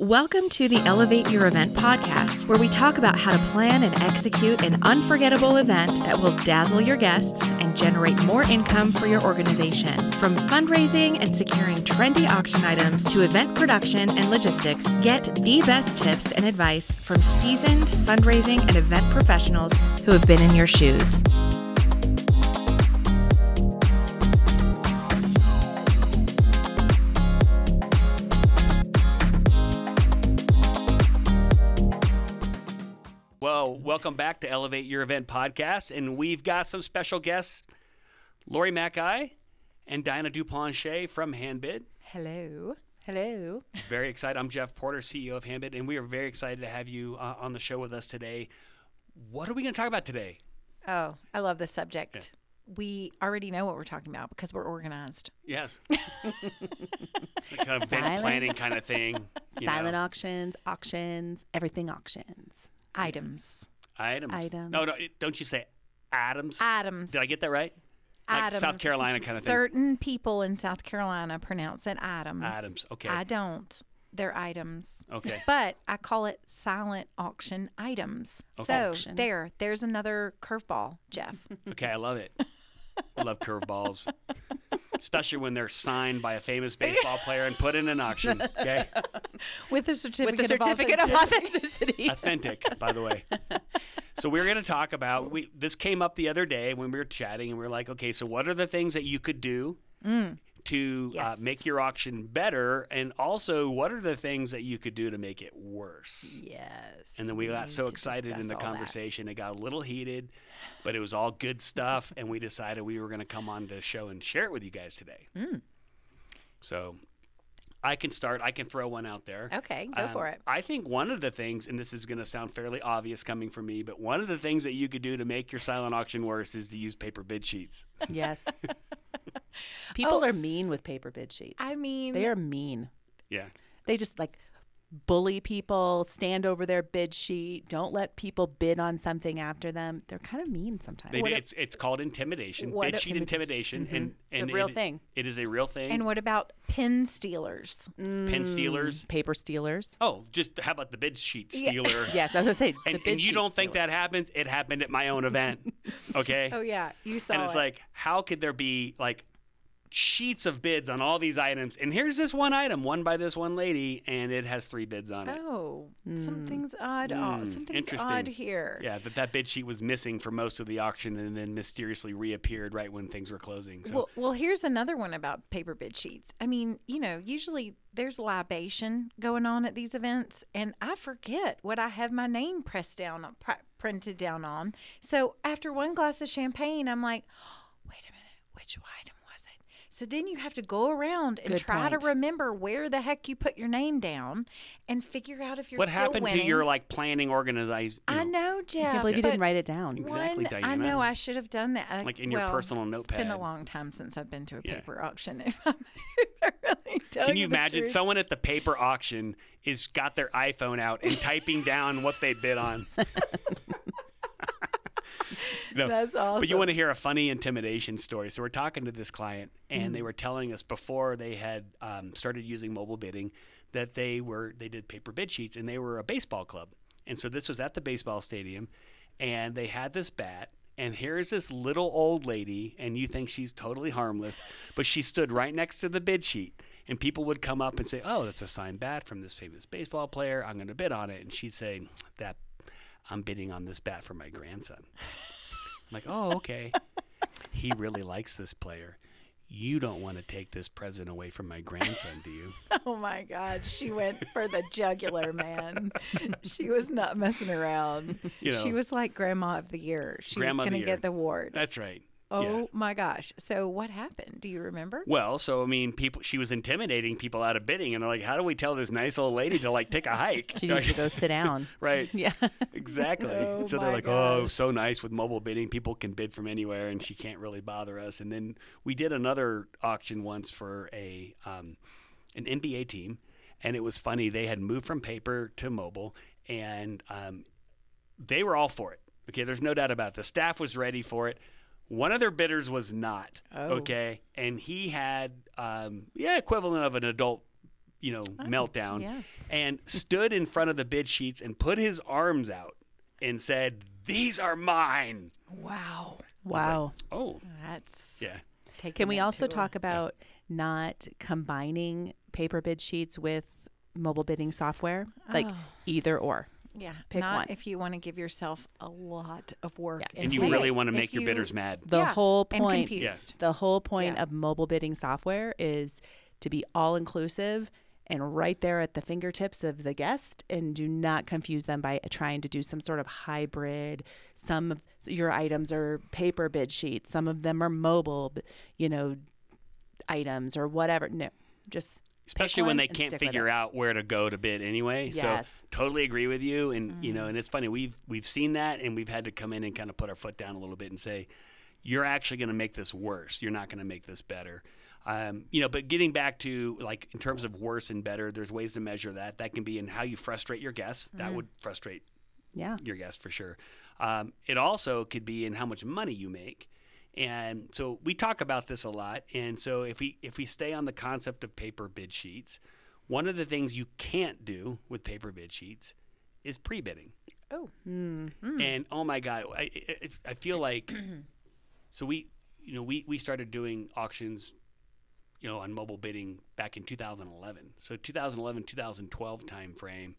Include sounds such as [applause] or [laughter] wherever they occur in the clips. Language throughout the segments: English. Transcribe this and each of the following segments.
Welcome to the Elevate Your Event podcast, where we talk about how to plan and execute an unforgettable event that will dazzle your guests and generate more income for your organization. From fundraising and securing trendy auction items to event production and logistics, get the best tips and advice from seasoned fundraising and event professionals who have been in your shoes. Welcome back to Elevate Your Event podcast, and we've got some special guests, Lori Mackay and Diana Duplanche from Handbid. Hello. Hello. Very excited. I'm Jeff Porter, CEO of Handbid, and we are very excited to have you uh, on the show with us today. What are we going to talk about today? Oh, I love this subject. We already know what we're talking about because we're organized. Yes, [laughs] kind of event planning kind of thing. Silent know. auctions, auctions, everything auctions. Items. Items. Items. No, no, it- don't you say Adams? Items. Did I get that right? Like. South Carolina kind of thing. Certain people in South Carolina pronounce it items. Items, okay. I don't. They're items. Okay. But I call it silent auction items. Okay. So Auction. there, there's another curveball, Jeff. [laughs] Okay, I love it. I love curveballs, [laughs] especially when they're signed by a famous baseball player and put in an auction. Okay, [laughs] With a certificate, With the certificate of authenticity. authenticity. authentic, by the way. So we're going to talk about we. This came up the other day when we were chatting, and we are like, okay, so what are the things that you could do mm. To uh, make your auction better, and also what are the things that you could do to make it worse? yes. And then we got so excited in the all that. conversation, it got a little heated, but it was all good stuff. and we decided we were going to come on the show and share it with you guys today. Mm. So I can start. I can throw one out there. Okay, go Um, for it. I think one of the things, and this is going to sound fairly obvious coming from me, but one of the things that you could do to make your silent auction worse is to use paper bid sheets. yes. [laughs] People Oh. are mean with paper bid sheets. I mean, they are mean. Yeah. They just like bully people, stand over their bid sheet, don't let people bid on something after them. They're kind of mean sometimes. They, What a- it's it's called intimidation, bid a- sheet intimidation, mm-hmm. and, It's a real it is- thing. It is a real thing. and what about pin stealers? Mm. Pen stealers. Paper stealers. Oh, just how about the bid sheet stealer? [laughs] Yes, I was gonna say the and, bid and you don't think stealer. that happens? It happened at my own event. [laughs] Okay. Oh yeah, you saw and it's it. like, how could there be like sheets of bids on all these items? And here's this one item, won by this one lady, and it has three bids on it. oh, something's hmm. odd. Uh, hmm, oh, something's interesting. odd here. Yeah, that that bid sheet was missing for most of the auction, and then mysteriously reappeared right when things were closing. So Well, well, here's another one about paper bid sheets. I mean, you know, usually there's libation going on at these events, and I forget what I have my name pressed down, uh, on, pr- printed down on. So after one glass of champagne, I'm like, wait a minute, which item was it? So then you have to go around and Good try point. to remember where the heck you put your name down, and figure out if you're what still happened winning. to your like planning, organized? you I know, know, Jeff. I can't believe you didn't write it down. Exactly, one, I know I should have done that. I- Like in your well, personal notepad. It's been a long time since I've been to a Yeah. paper auction. [laughs] If I'm, really tell Can you the imagine truth. someone at the paper auction is got their iPhone out and typing down what they bid on? [laughs] [laughs] No. That's awesome. But you want to hear a funny intimidation story. So we're talking to this client, and Mm. they were telling us before they had um, started using mobile bidding that they were they did paper bid sheets, and they were a baseball club. And so this was at the baseball stadium, and they had this bat. And here's this little old lady, and you think she's totally harmless, but she stood right next to the bid sheet. And people would come up and say, "Oh, that's a signed bat from this famous baseball player. I'm going to bid on it." And she'd say, "That I'm bidding on this bat for my grandson." I'm like, oh, okay. he really likes this player. You don't want to take this present away from my grandson, do you? [laughs] Oh my God, she went for the jugular, man. she was not messing around. You she was like Grandma of the Year. She was going to get the award. That's right. Oh Yeah. my gosh. So what happened? Do you remember? Well, so I mean, people. She was intimidating people out of bidding, and they're like, "How do we tell this nice old lady to like take a hike?" She needs to go sit down. [laughs] right. [laughs] Yeah. Exactly. Oh so they're my like, "Oh, so nice with mobile bidding. People can bid from anywhere, and she can't really bother us." And then we did another auction once for a um, an NBA team, and it was funny. They had moved from paper to mobile, and um, they were all for it. Okay, there's no doubt about it. The staff was ready for it. One of their bidders was not. Oh. Okay, and he had um, yeah equivalent of an adult you know, meltdown, yes. and stood in front of the bid sheets and put his arms out and said, "These are mine." Wow. Wow. Oh, That's yeah. taking Can we also to a- talk about not combining paper bid sheets with mobile bidding software? Like Oh. either or. Yeah, pick not one. if you want to give yourself a lot of work. Yeah. And you place. really want to If make your you- bidders mad. The Yeah, whole and point confused. the whole point Yeah. of mobile bidding software is to be all inclusive and right there at the fingertips of the guest and do not confuse them by trying to do some sort of hybrid some of your items are paper bid sheets some of them are mobile you know items or whatever no just especially when they can't figure out where to go to bid anyway. Yes. So totally agree with you, and you know, Mm-hmm. and it's funny we've we've seen that, and we've had to come in and kind of put our foot down a little bit and say, you're actually going to make this worse. You're not going to make this better. Um, you know, but getting back to like in terms of worse and better, there's ways to measure that. That can be in how you frustrate your guests. Mm-hmm. That would frustrate yeah your guests for sure. Um, it also could be in how much money you make. And so we talk about this a lot. And so if we if we stay on the concept of paper bid sheets, one of the things you can't do with paper bid sheets is pre-bidding. Oh, hmm. And oh my god, I I, I feel like [clears throat] so we you know we we started doing auctions you know on mobile bidding back in 2011. So 2011 2012 time frame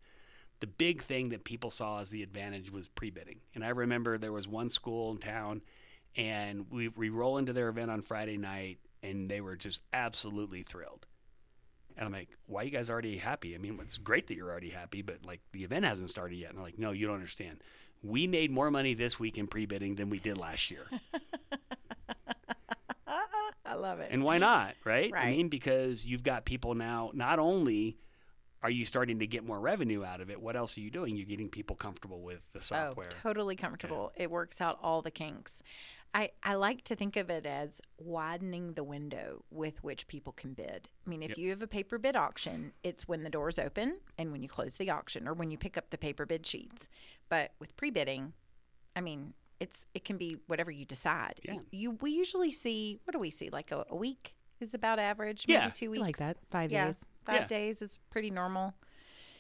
the big thing that people saw as the advantage was pre-bidding. And I remember there was one school in town and we we roll into their event on Friday night and they were just absolutely thrilled. And I'm like, why are you guys already happy? I mean, it's great that you're already happy, but like the event hasn't started yet. And they're like, no, you don't understand. We made more money this week in pre-bidding than we did last year. [laughs] I love it. And why not, right? I mean, because you've got people now, not only are you starting to get more revenue out of it, what else are you doing? You're getting people comfortable with the oh, software. Oh, totally comfortable. It works out all the kinks. I, I like to think of it as widening the window with which people can bid. I mean, if Yep. you have a paper bid auction, it's when the doors open and when you close the auction or when you pick up the paper bid sheets. But with pre bidding, I mean, it's it can be whatever you decide. Yeah. You we usually see what do we see like a, a week is about average, Yeah. maybe two I weeks. like that five yeah, days five Yeah. days is pretty normal.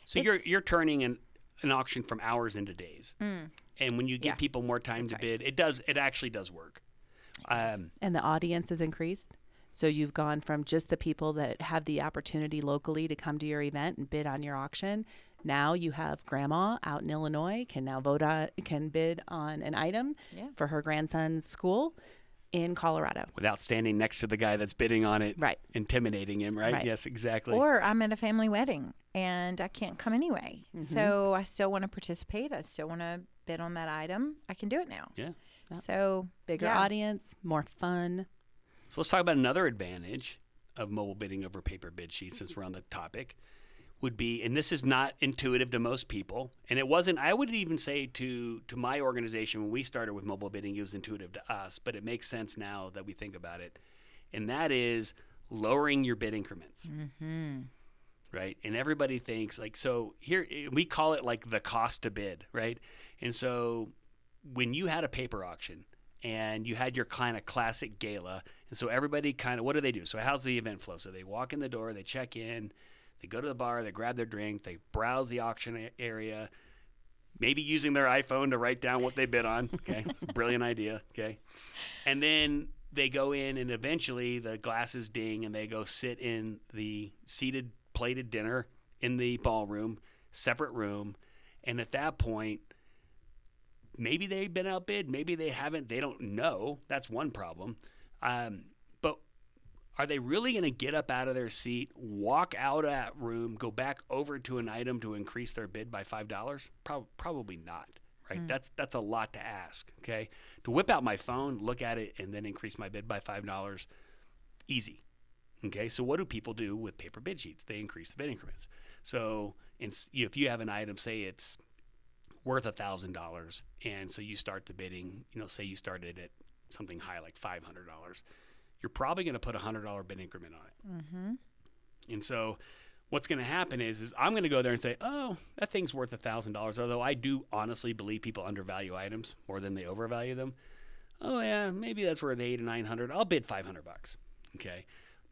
So you're you're turning an, an auction from hours into days, mm. And when you give. Yeah, people more time to right. bid, it does it actually does work. Um, and the audience is increased. So you've gone from just the people that have the opportunity locally to come to your event and bid on your auction. Now you have grandma out in Illinois can now vote on can bid on an item Yeah. for her grandson's school in Colorado. without standing next to the guy that's bidding on it, Right. intimidating him, right? Right. Yes, exactly. Or I'm at a family wedding and I can't come anyway. So I still want to participate. I still want to bid on that item. I can do it now. yeah. So Bigger yeah. audience, more fun. So let's talk about another advantage of mobile bidding over paper bid sheets since we're on the topic would be and this is not intuitive to most people and it wasn't I would even say to to my organization when we started with mobile bidding it was intuitive to us but it makes sense now that we think about it and that is lowering your bid increments mm-hmm. right and everybody thinks like so here we call it like the cost to bid right and so when you had a paper auction and you had your kind of classic gala and so everybody kind of what do they do? So how's the event flow? So they walk in the door they check in they go to the bar they grab their drink they browse the auction a- area maybe using their iphone to write down what they bid on [laughs] okay? Brilliant idea okay? And then they go in and eventually the glasses ding and they go sit in the seated plated dinner in the ballroom separate room. And at that point maybe they've been outbid maybe they haven't they don't know. That's one problem. Um, but are they really going to get up out of their seat walk out of that room go back over to an item to increase their bid by five dollars? Prob- probably not right? That's that's a lot to ask okay? To whip out my phone look at it and then increase my bid by five dollars easy Okay, so what do people do with paper bid sheets? They increase the bid increments. So in, if you have an item, say it's worth a thousand dollars, and so you start the bidding, you know, say you started at something high like five hundred dollars, you're probably going to put a hundred dollar bid increment on it. Mm-hmm. And so what's going to happen is, is I'm going to go there and say, oh, that thing's worth a thousand dollars. Although I do honestly believe people undervalue items more than they overvalue them. Oh yeah, maybe that's worth eight or nine hundred. I'll bid five hundred bucks. Okay.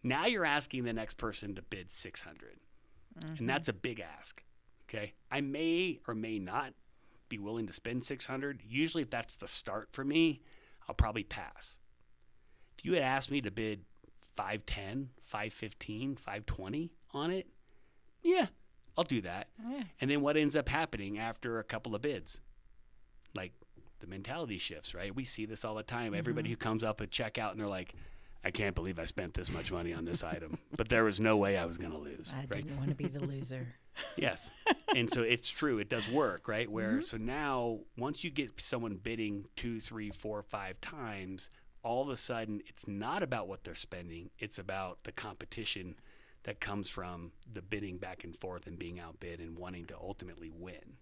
Now you're asking the next person to bid 600. and that's a big ask. Okay, I may or may not be willing to spend 600. Usually, if that's the start for me, I'll probably pass. If you had asked me to bid 510, 515, 520 on it, yeah, I'll do that. Yeah. And then what ends up happening after a couple of bids? Like the mentality shifts, right? We see this all the time. Everybody mm-hmm. who comes up at checkout and they're like, I can't believe I spent this much money on this item, but there was no way I was going to lose. I right? didn't want to be the loser. [laughs] Yes. and so it's true. It does work, right? Where mm-hmm. so now once you get someone bidding two, three, four, five times, all of a sudden it's not about what they're spending. It's about the competition that comes from the bidding back and forth and being outbid and wanting to ultimately win.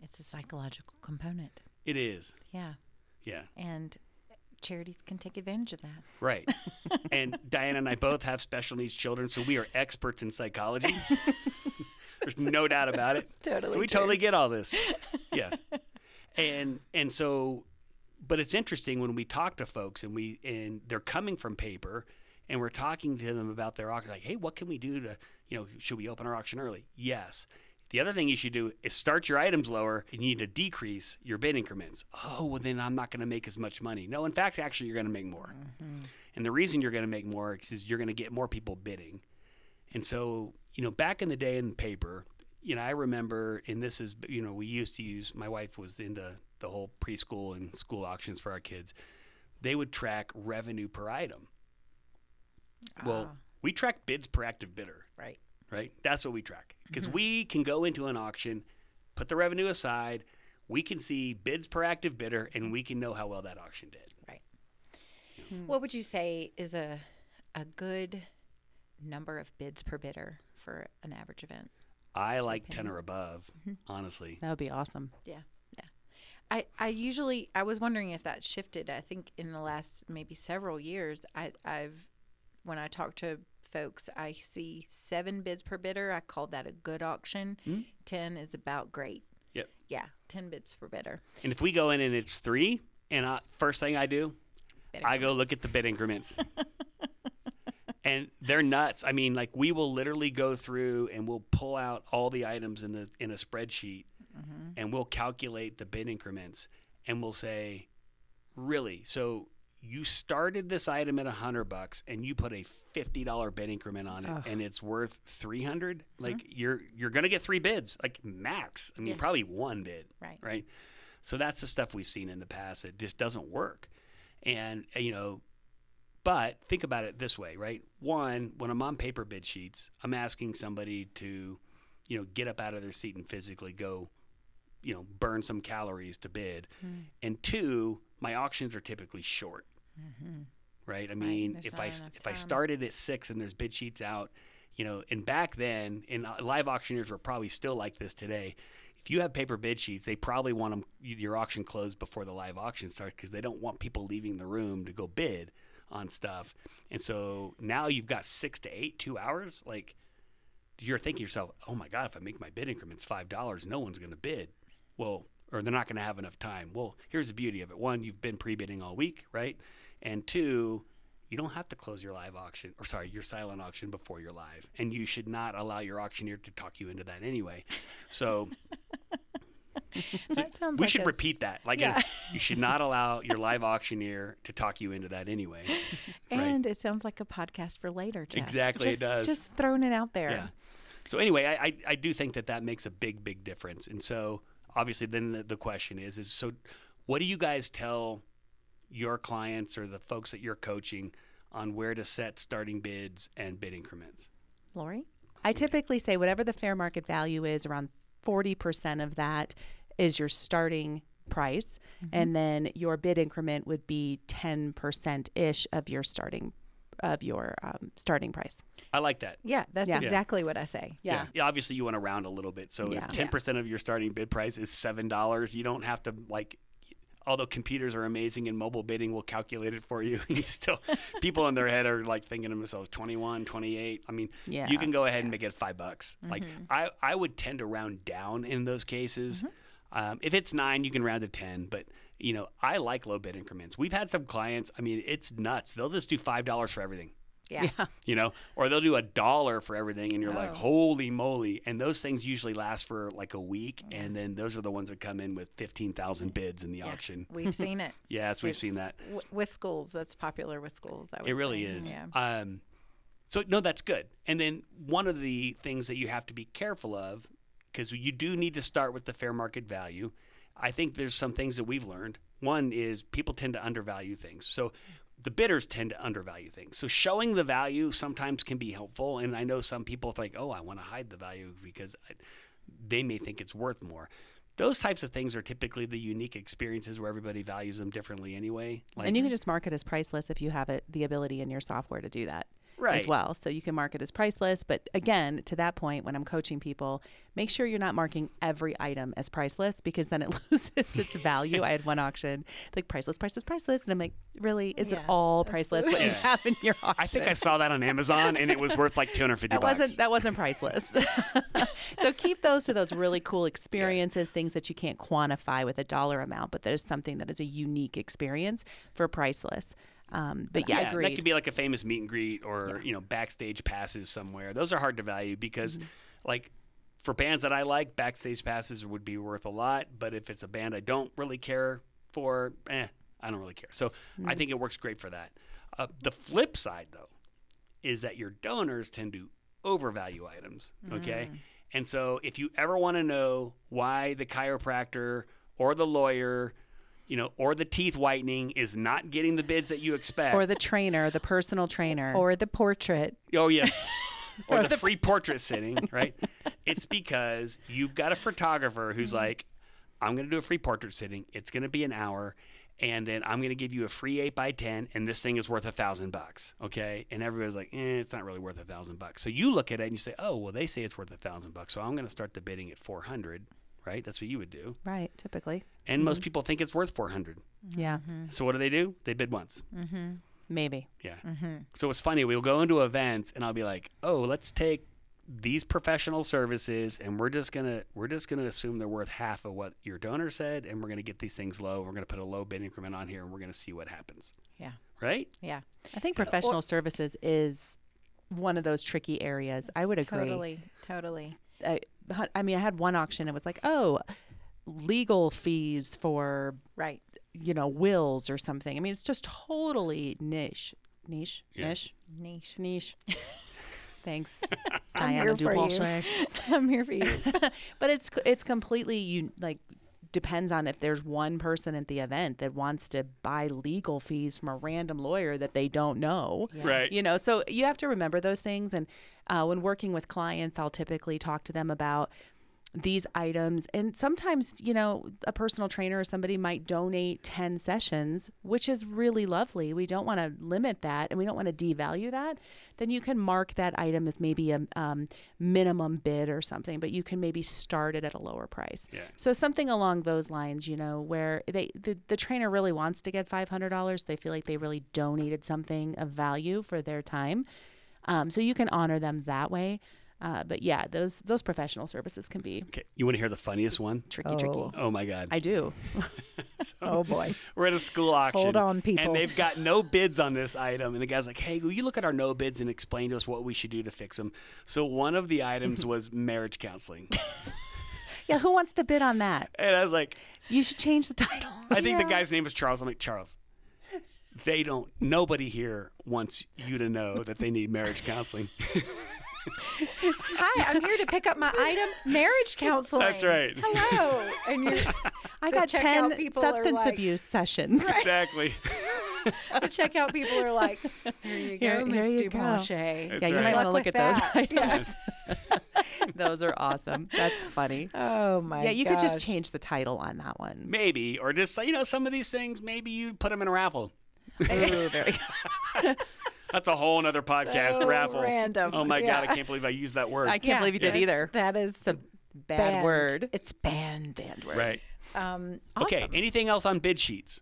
It's a psychological component. It is. Yeah. Yeah. And charities can take advantage of that. Right. [laughs] and Diana and I both have special needs children, so we are experts in psychology. [laughs] There's no doubt about it. [laughs] totally so we true. totally get all this. Yes. [laughs] And and so but it's interesting when we talk to folks and we and they're coming from paper and we're talking to them about their auction like, "Hey, what can we do to, you know, should we open our auction early?" Yes. The other thing you should do is start your items lower and you need to decrease your bid increments. Oh, well, then I'm not going to make as much money. No, in fact, actually, you're going to make more. Mm-hmm. And the reason you're going to make more is you're going to get more people bidding. And so, you know, back in the day in the paper, you know, I remember, and this is, you know, we used to use, my wife was into the whole preschool and school auctions for our kids. They would track revenue per item. Well, Ah. we track bids per active bidder Right. right? That's what we track because we can go into an auction, put the revenue aside, we can see bids per active bidder, and we can know how well that auction did. Right. What would you say is a a good number of bids per bidder for an average event? I like ten or above, mm-hmm. honestly. That would be awesome. Yeah. Yeah. I, I usually I was wondering if that shifted. I think in the last maybe several years I I've when I talk to folks I see seven bids per bidder. I call that a good auction. Hmm? Ten is about great. Yep. Yeah. Ten bids per bidder. And if we go in and it's three, and I, first thing I do, Bid I go look at the bid increments. [laughs] and they're nuts. I mean, like we will literally go through and we'll pull out all the items in the in a spreadsheet mm-hmm. and we'll calculate the bid increments and we'll say, really? So you started this item at a hundred bucks and you put a fifty dollar bid increment on it and it's worth three hundred. Mm-hmm. Like you're you're gonna get three bids, like max. I mean Yeah. probably one bid. Right. Right. So that's the stuff we've seen in the past. that just doesn't work. And you know, but think about it this way, right? One, when I'm on paper bid sheets, I'm asking somebody to, you know, get up out of their seat and physically go, you know, burn some calories to bid. And two, my auctions are typically short. Right? I mean, there's if I if I started at 6 and there's bid sheets out, you know, and back then, and uh, live auctioneers were probably still like this today. If you have paper bid sheets, they probably want them, your auction closed before the live auction starts because they don't want people leaving the room to go bid on stuff. And so now you've got six to eight, two hours. Like you're thinking yourself, oh my God, if I make my bid increments $5, no one's going to bid. Well, or they're not going to have enough time. Well, here's the beauty of it. One, you've been pre bidding all week, right? And two, you don't have to close your live auction or sorry your silent auction before you're live and you should not allow your auctioneer to talk you into that anyway so that sounds we like should a repeat that like yeah. you should not [laughs] allow your live auctioneer to talk you into that anyway right And it sounds like a podcast for later, Jeff. Exactly, it Just- does. Just throwing it out there. yeah so anyway I, I i do think that that makes a big big difference and so obviously then the, the question is is so what do you guys tell your clients or the folks that you're coaching on where to set starting bids and bid increments Lori? I typically say whatever the fair market value is, around 40% of that is your starting price. Mm-hmm. And then your bid increment would be 10% ish of your starting of your um, starting price. i like that Yeah, that's Yeah. exactly what I say. Yeah. Yeah, obviously you want to round a little bit. So Yeah. if ten percent of your starting bid price is seven dollars, you don't have to like. Although computers are amazing and mobile bidding will calculate it for you, [laughs] you still [laughs] people in their head are like thinking to themselves 21, 28. I mean, Yeah. you can go ahead and make it five bucks. Like mm-hmm. I, I would tend to round down in those cases. Mm-hmm. Um, if it's nine, you can round to ten. But you know, I like low bid increments. We've had some clients. I mean, it's nuts. They'll just do five dollars for everything. Yeah. [laughs] you know, or they'll do a dollar for everything, and you're like, Oh. holy moly! And those things usually last for like a week, and then those are the ones that come in with fifteen thousand bids in the auction. We've seen it. [laughs] Yes, we've seen that. W- with schools. That's popular with schools. I would It really say. is. Yeah. Um, so no, that's good. And then one of the things that you have to be careful of, because you do need to start with the fair market value. I think there's some things that we've learned. One is people tend to undervalue things. So the bidders tend to undervalue things. So showing the value sometimes can be helpful. And I know some people think, oh, I want to hide the value because I, they may think it's worth more. Those types of things are typically the unique experiences where everybody values them differently anyway. Like, and you can just mark it as priceless if you have it the ability in your software to do that as well. So you can mark it as priceless. But again, to that point, when I'm coaching people, make sure you're not marking every item as priceless because then it [laughs] loses its value. I had one auction like priceless, priceless, priceless, and I'm like, really, is it all priceless what you have in your auction? I think I saw that on Amazon and it was worth like 250 [laughs] that bucks. wasn't that wasn't priceless. [laughs] so keep those to those really cool experiences, things that you can't quantify with a dollar amount, but that is something that is a unique experience for priceless. Um, but yeah, I agree. That could be like a famous meet and greet or you know backstage passes somewhere. Those are hard to value because, Mm-hmm. like, for bands that I like, backstage passes would be worth a lot. But if it's a band I don't really care for, eh, I don't really care. So Mm-hmm. I think it works great for that. Uh, the flip side, though, is that your donors tend to overvalue items. Okay, Mm. and so if you ever want to know why the chiropractor or the lawyer you know, or the teeth whitening is not getting the bids that you expect. or the trainer, the personal trainer. Or the portrait. Oh yes. [laughs] Or the free portrait sitting, right? It's because you've got a photographer who's like, I'm going to do a free portrait sitting. It's going to be an hour, and then I'm going to give you a free eight by ten, and this thing is worth a thousand bucks. Okay, and everybody's like, eh, it's not really worth a thousand bucks. So you look at it and you say, oh, well, they say it's worth a thousand bucks, so I'm going to start the bidding at four hundred. Right? That's what you would do. right, typically. And most mm-hmm. people think it's worth four hundred. Yeah, mm-hmm. So what do they do? They bid once. Mm-hmm. maybe. Yeah. So it's funny. We'll go into events, and I'll be like, "Oh, let's take these professional services, and we're just gonna we're just gonna assume they're worth half of what your donor said, and we're gonna get these things low. We're gonna put a low bid increment on here, and we're gonna see what happens. Yeah. Right? Yeah. I think professional services is one of those tricky areas. I would agree. Totally. Totally. I, I mean, I had one auction. It was like, oh, legal fees for Right. you know wills or something. I mean, it's just totally niche, niche, Yeah. niche, Niche. niche. [laughs] Thanks, I'm Diana here for you. I'm here for you. [laughs] but it's it's completely you like depends on if there's one person at the event that wants to buy legal fees from a random lawyer that they don't know Right. you know so you have to remember those things and uh, when working with clients i'll typically talk to them about these items. And sometimes you know a personal trainer or somebody might donate 10 sessions which is really lovely. We don't want to limit that and we don't want to devalue that. Then you can mark that item as maybe a um, minimum bid or something but you can maybe start it at a lower price. Yeah. so something along those lines you know where they the, the trainer really wants to get $500 they feel like they really donated something of value for their time um, so you can honor them that way uh, but yeah those those professional services can be Okay. You want to hear the funniest one? tricky tricky Oh. Oh my God. I do. [laughs] Oh boy. We're at a school auction. Hold on, people. And they've got no bids on this item. And the guy's like, hey, will you look at our no bids and explain to us what we should do to fix them? So one of the items [laughs] was marriage counseling. [laughs] Yeah, who wants to bid on that? And I was like, You should change the title. I think the guy's name was Charles. I'm like, Charles, they don't, nobody here wants you to know that they need marriage counseling. Hi, I'm here to pick up my item, marriage counseling. That's right. Hello. And you're I got 10 substance like- abuse sessions. exactly. the checkout people are like, here you go, Here- here Miss you go. Duplanche. That's yeah, you might want to look at with those that. items. Yes. [laughs] those are awesome. That's funny. Oh my yeah, you could just change the title on that one. maybe, or just, you know, some of these things, maybe you put them in a raffle. Ooh, very [laughs] That's a whole nother podcast, So raffles. random. Oh my God, I can't believe I used that word. I can't Yeah, believe you did either. That is It's a bad banned. word. It's banned. Banned word. Right. Um, Okay. Anything else on bid sheets?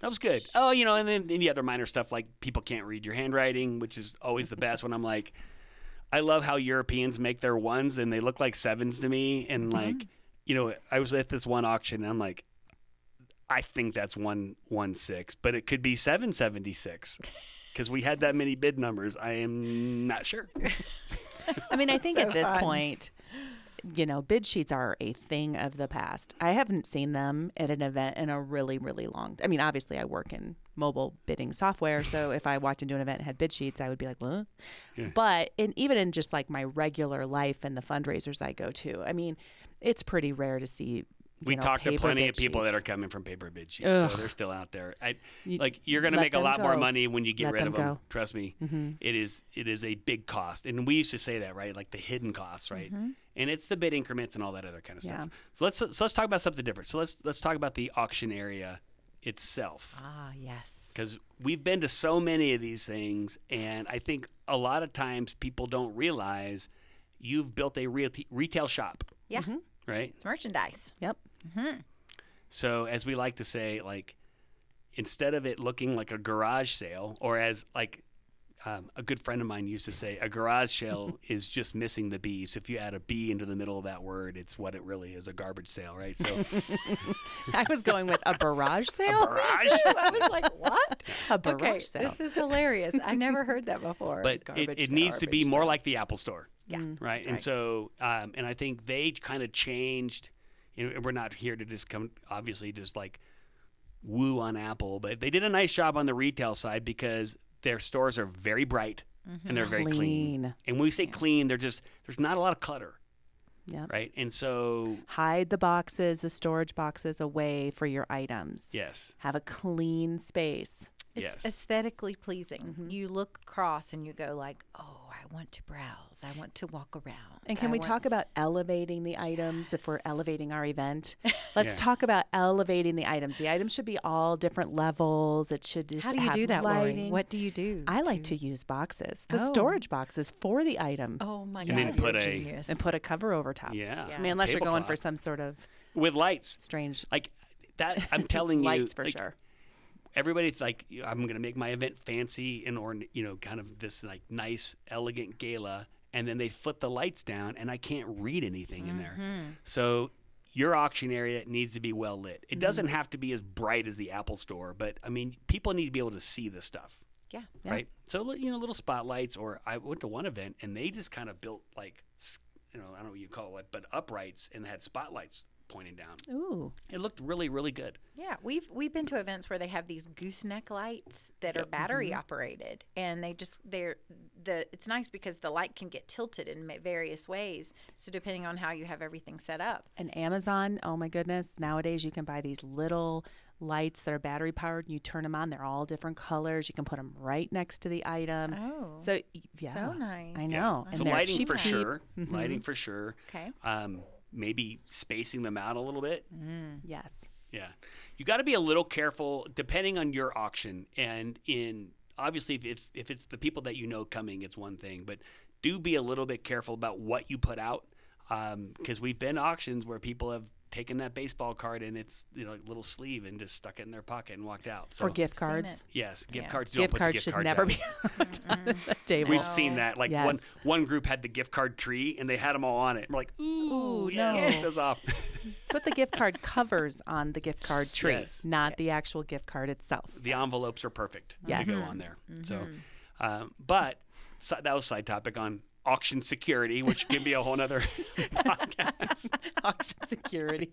That was good. Oh, you know, and then any other minor stuff like people can't read your handwriting, which is always the best when I'm like, I love how Europeans make their ones and they look like sevens to me. And like, you know, I was at this one auction and I'm like, I think that's one one six, but it could be seven seventy six. because we had that many bid numbers. I am not sure. I mean, I think So at this fun. point, you know, bid sheets are a thing of the past. I haven't seen them at an event in a really, really long. I mean, obviously, I work in mobile bidding software, so if I walked into an event and had bid sheets, I would be like, "What?" Yeah. But in even in just like my regular life and the fundraisers I go to, I mean, it's pretty rare to see. We know, talked to plenty of people that are coming from paper bid sheets, Ugh. so they're still out there. I, like you're going to make a lot more money when you get Let rid them of them. go. Mm-hmm. Trust me, it is it is a big cost, and we used to say that right, like the hidden costs, right? And it's the bid increments and all that other kind of Mm-hmm. Yeah. stuff. So let's so let's talk about something different. So let's let's talk about the auction area itself Ah, yes. because we've been to so many of these things, and I think a lot of times people don't realize you've built a real retail shop, Yeah, Mm-hmm. right? it's merchandise. Yep. So, as we like to say, like instead of it looking like a garage sale, or as like um, a good friend of mine used to say, a garage sale [laughs] is just missing the B. So if you add a B into the middle of that word, it's what it really is—a garbage sale, right? So, [laughs] I was going with a barrage sale. [laughs] garage. I was like, what? A barrage okay, sale. this is hilarious. I never heard that before. but it, Garbage it sale, needs to be garbage more sale. like the Apple Store. yeah, right? And Right. so, um, and I think they kind of changed. You know, and we're not here to just come, obviously, just like woo on Apple, but they did a nice job on the retail side because their stores are very bright mm-hmm. and they're very clean. Clean. And when we say clean, they're just there's not a lot of clutter, Yep. right? And so, Hide the boxes, the storage boxes away for your items. yes, Have a clean space. It's yes. aesthetically pleasing. Mm-hmm. You look across and you go like, oh, I want to browse. I want to walk around. And can I we want- talk about elevating the items if we're elevating our event? [laughs] Let's Yeah. talk about elevating the items. The items should be all different levels. It should just How do you have do that, Lori? lighting. What do you do? I like to use boxes, the Oh. storage boxes for the item, Oh my god. And god! then put you're a- genius. and put a cover over top. yeah. I mean, unless you're going for some sort of with lights, strange like that. I'm [laughs] telling you, lights for like, sure. Everybody's like i'm going to make my event fancy and or you know kind of this like nice elegant gala and then they flip the lights down and i can't read anything in there. Mm-hmm. So your auction area needs to be well lit. It doesn't mm-hmm. have to be as bright as the apple store but i mean people need to be able to see this stuff. Yeah. Yeah. right? So you know little spotlights or i went to one event and they just kind of built like you know i don't know what you call it but uprights and had spotlights pointing down Ooh, it looked really really good Yeah, we've we've been to events where they have these gooseneck lights that are battery operated, and they just they're the. It's nice because the light can get tilted in various ways. So depending on how you have everything set up, and Amazon, oh my goodness, nowadays you can buy these little lights that are battery powered and you turn them on. They're all different colors. You can put them right next to the item. Oh, So, yeah. so nice. I know. so And they're lighting cheap, for cheap. sure lighting for sure Okay. um, maybe spacing them out a little bit. Mm, yes. Yeah, you got to be a little careful depending on your auction and in obviously if, if if it's the people that you know coming, it's one thing, but do be a little bit careful about what you put out Um, because we've been auctions where people have taken that baseball card and it's you know like little sleeve and just stuck it in their pocket and walked out. So or gift cards. yes, gift Yeah. cards. Don't Gift put the cards gift should cards never out. be out on the mm-hmm. [laughs] table. We've seen that. Like one Yes. one group had the gift card tree and they had them all on it. We're like, ooh, Ooh, yeah, no. take those off. [laughs] Put the gift card covers on the gift card tree, Yes. not the actual gift card itself. the envelopes are perfect Yes. to go on there. So, um, but so, that was a side topic on auction security, which can be a whole other [laughs] podcast. Auction security.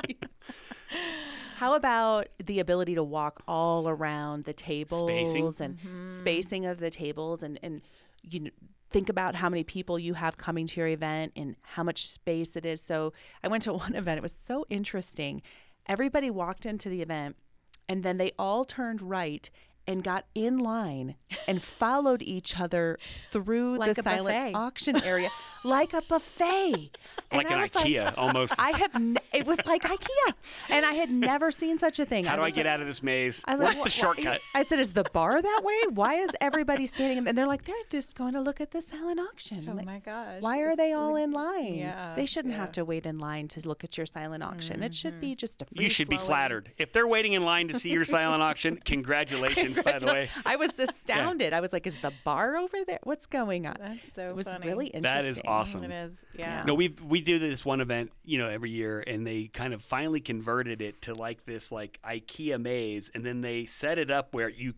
How about the ability to walk all around the tables Spacing. and Mm-hmm. spacing of the tables and and you know, think about how many people you have coming to your event and how much space it is. So I went to [laughs] one event. It was so interesting. Everybody walked into the event and then they all turned right and got in line and followed each other through Like the a silent buffet. auction area [laughs] like a buffet. Like I an was IKEA, almost. I have. Ne- it was like IKEA, and I had never seen such a thing. How do I get like- out of this maze? I was What's like, the "Wha- wha-" shortcut? I said, "Is the bar that way? Why is everybody standing?" in-" And they're like, "They're just going to look at the silent auction." Oh I'm like, my gosh! Why are they all in line? Yeah, they shouldn't yeah. have to wait in line to look at your silent auction. It should mm-hmm. be just a. You should be flattered. If they're waiting in line to see your silent auction, [laughs] congratulations, by the way. I was [laughs] astounded. I was like, "Is the bar over there? What's going on?" That's so it was funny. really interesting. That is awesome. It is. Yeah. No, we we do this one event, you know, every year, and they kind of finally converted it to like this like IKEA maze, and then they set it up where you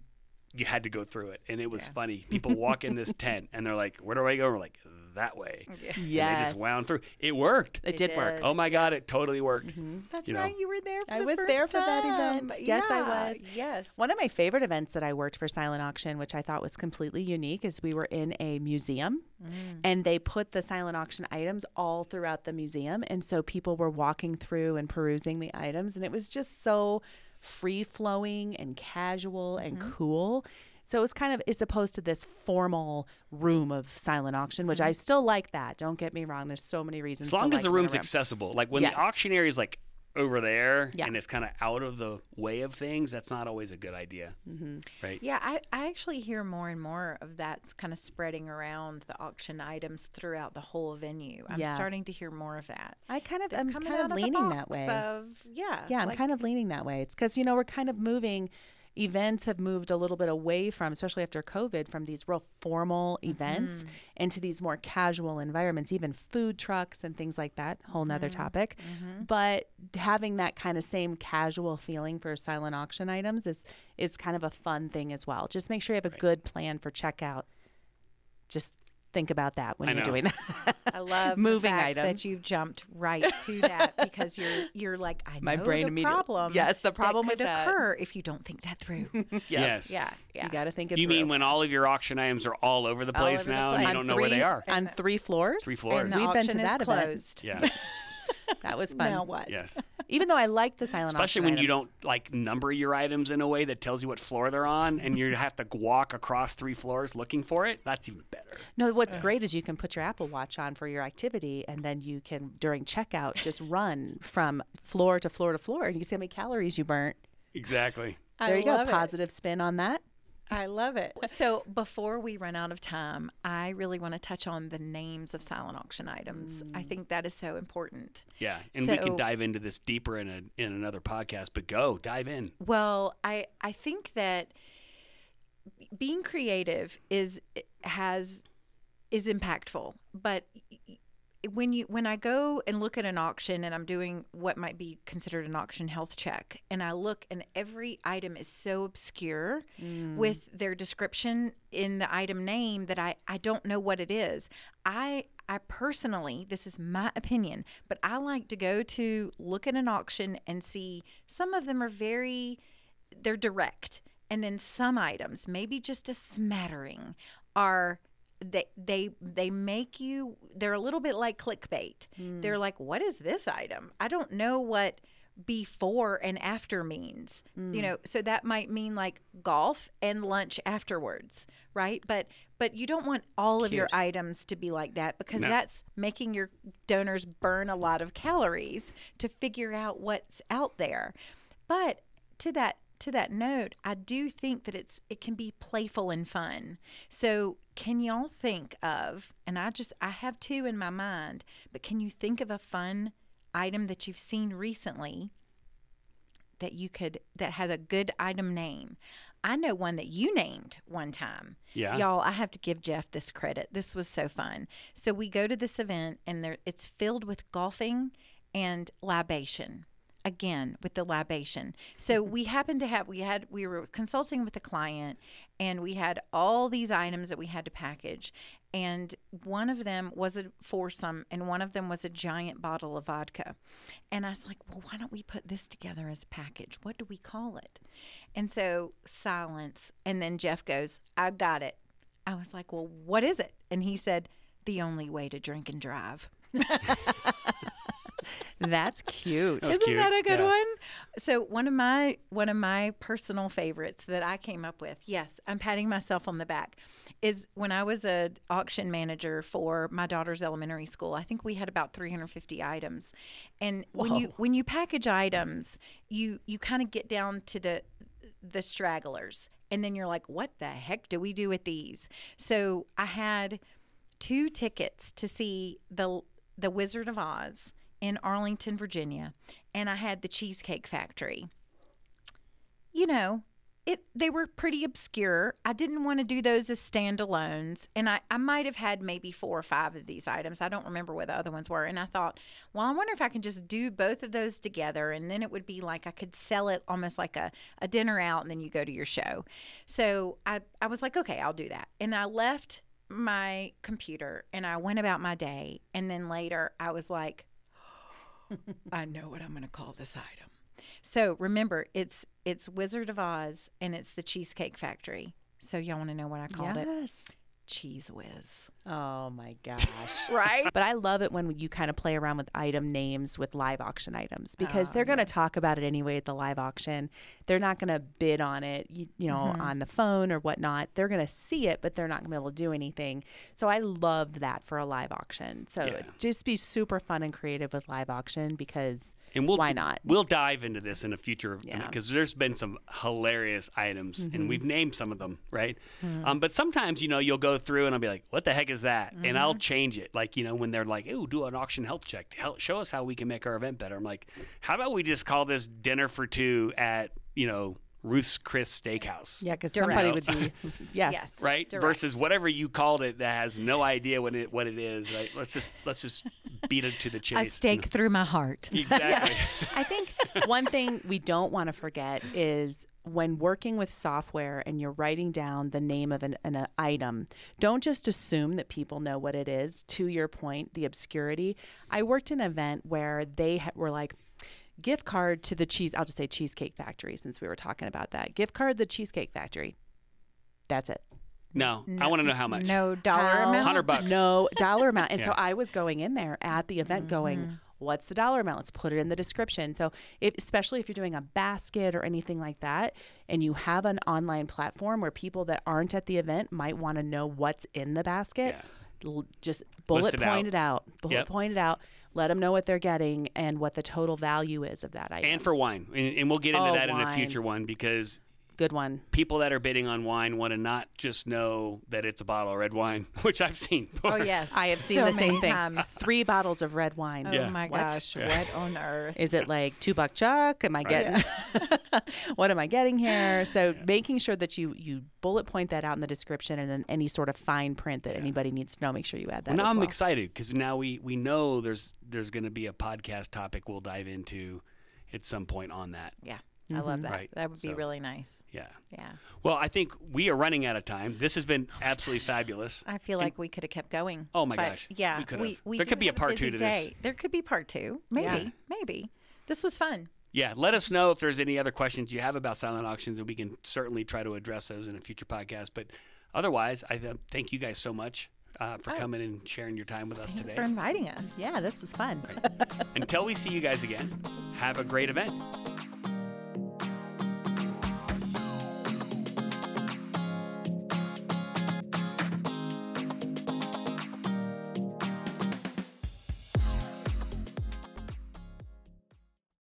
you had to go through it, and it was funny. [laughs] People walk in this tent and they're like, "Where do I go?" And we're like, "That way." And they Yes. just wound through. It worked. It did work. Oh my God! It totally worked. Mm-hmm. That's you know. right. You were there. For I the was first there for that event. Yes, I was. Yes. One of my favorite events that I worked for Silent Auction, which I thought was completely unique, is we were in a museum mm. and they put the silent auction items all throughout the museum. And so people were walking through and perusing the items, and it was just so free flowing and casual and mm-hmm. cool. So it was kind of as opposed to this formal room of silent auction, which I still like that. Don't get me wrong. There's so many reasons. As long to as the like them in a room's room. accessible, like when Yes. the auction area is like over there Yeah. and it's kind of out of the way of things, that's not always a good idea, mm-hmm. right? Yeah, I, I actually hear more and more of that's kind of spreading around the auction items throughout the whole venue. I'm Yeah. starting to hear more of that. I kind of, They're I'm kind out of the leaning that way. Of, yeah, Yeah, I'm like- kind of leaning that way. It's because, you know, we're kind of moving, events have moved a little bit away from, especially after COVID, from these real formal mm-hmm. events into these more casual environments, even food trucks and things like that. Whole nother mm-hmm. topic. Mm-hmm. But having that kind of same casual feeling for silent auction items is, is kind of a fun thing as well. Just make sure you have a good plan for checkout. Just think about that when I you're know. doing that. I love [laughs] moving the fact items. that you've jumped right to that because you're you're like I My know brain the problem. Yes, the problem that with could that. occur if you don't think that through. [laughs] Yes. yeah, yeah. You got to think it You through. mean when all of your auction items are all over the place over the now and you On don't know where they three- are? on three floors. Three floors. and the We've been auction to is that event. closed. Yeah. [laughs] [laughs] That was fun. Now what? yes. [laughs] Even though I like the silent Especially auction when you don't like number your items in a way that tells you what floor they're on and you [laughs] have to walk across three floors looking for it. That's even better. No, what's great is you can put your Apple Watch on for your activity, and then you can during checkout just run from floor to floor to floor, and you see how many calories you burnt. Exactly. I There you go, love it. positive spin on that. I love it. So before we run out of time, I really want to touch on the names of silent auction items. I mm. think that is so important. Yeah. And we can dive into this deeper in a in another podcast, but go, dive in. Well, I I think that being creative is has is impactful, but when you when I go and look at an auction and I'm doing what might be considered an auction health check and I look and every item is so obscure mm. with their description in the item name that I I don't know what it is. I I personally, this is my opinion, but I like to go to look at an auction and see some of them are very they're direct and then some items maybe just a smattering are they they they make you they're a little bit like clickbait. Hmm. They're like what is this item? I don't know what before and after means. You hmm. know so that might mean like golf and lunch afterwards right? But but you don't want all of your items to be like that because No. that's making your donors burn a lot of calories to figure out what's out there. But to that to that note, I do think that it's it can be playful and fun. So, can y'all think of and I just I have two in my mind, but can you think of a fun item that you've seen recently that you could that has a good item name? I know one that you named one time. Yeah. Y'all, I have to give Jeff this credit. This was so fun. So we go to this event and there it's filled with golfing and libation. Again, with the libation. So mm-hmm. we happened to have we had we were consulting with a client and we had all these items that we had to package. And one of them was a foursome and one of them was a giant bottle of vodka. And I was like, well, why don't we put this together as a package? What do we call it? And so silence. And then Jeff goes, I got it. I was like, well, what is it? And he said, the only way to drink and drive. [laughs] [laughs] That's cute. That was Isn't cute. that a good Yeah. one? So one of my one of my personal favorites that I came up with, yes, I'm patting myself on the back, is when I was a auction manager for my daughter's elementary school. I think we had about 350 items, and when you when you package items, you you kind of get down to the the stragglers, and then you're like, what the heck do we do with these? So I had two tickets to see the the Wizard of Oz in Arlington, Virginia, and I had the Cheesecake Factory. You know, it they were pretty obscure. I didn't want to do those as standalones, and I I might have had maybe four or five of these items. I don't remember what the other ones were, and I thought, well, I wonder if I can just do both of those together, and then it would be like I could sell it almost like a a dinner out, and then you go to your show. So I I was like, okay, I'll do that, and I left my computer and I went about my day, and then later I was like. I know what I'm going to call this item. So remember, it's it's Wizard of Oz and it's the Cheesecake Factory. So y'all want to know what I called it? Cheese Whiz. Oh my gosh. [laughs] Right? But I love it when you kind of play around with item names with live auction items because Oh, they're going to talk about it anyway at the live auction. They're not going to bid on it, you, you know, Mm-hmm. on the phone or whatnot. They're going to see it, but they're not going to be able to do anything. So I love that for a live auction. So Yeah. just be super fun and creative with live auction because And we'll why not? We'll dive into this in a future Yeah. Mm-hmm. because there's been some hilarious items, and we've named some of them, right? Um, but sometimes you know you'll go through and I'll be like, "What the heck is that?" And Mm-hmm. I'll change it. Like you know when they're like, "Ooh, do an auction health check. Help, show us how we can make our event better." I'm like, "How about we just call this dinner for two at you know Ruth's Chris Steakhouse?" Yeah, because somebody would be, yes. Yes. Right Direct. versus whatever you called it that has no idea what it what it is. Right? Let's just let's just beat it to the chase. A stake through my heart. [laughs] Exactly. I think one thing we don't want to forget is when working with software and you're writing down the name of an, an uh, item, don't just assume that people know what it is. To your point, the obscurity. I worked an event where they ha- were like, gift card to the cheese, I'll just say Cheesecake Factory since we were talking about that. Gift card to the Cheesecake Factory. That's it. No, I want to know how much. No dollar How- amount. Hundred bucks. No dollar amount. And so I was going in there at the event mm-hmm. going, what's the dollar amount? Let's put it in the description. So if, especially if you're doing a basket or anything like that, and you have an online platform where people that aren't at the event might want to know what's in the basket, l- just bullet it point out. it out. Bullet Yep. point it out. Let them know what they're getting and what the total value is of that item. And for wine, and, and we'll get into Oh, that in a future one because Good one. people that are bidding on wine want to not just know that it's a bottle of red wine, [laughs] which I've seen. [laughs] Oh yes, I have seen so the same thing. times. Uh, three bottles of red wine. Oh Yeah. my What? gosh, what on earth? Is it like two buck chuck? Am I getting [laughs] what am I getting here? So making sure that you you bullet point that out in the description and then any sort of fine print that anybody needs to know, make sure you add that. Well, now as I'm well. excited because now we we know there's there's going to be a podcast topic we'll dive into at some point on that. Yeah, I love that. Right, That would be so- really nice. Yeah. Yeah, Well, I think we are running out of time. This has been absolutely fabulous. I feel like we could have kept going. Oh my but gosh, Yeah, we could've. we, we There could be a part busy two to this. There could be part two. Maybe, Yeah. maybe. This was fun. Yeah, let us know if there's any other questions you have about silent auctions, and we can certainly try to address those in a future podcast. But otherwise, I th- thank you guys so much uh, for coming and sharing your time with us Thanks today. for inviting us. Yeah, this was fun. Until we see you guys again, have a great event.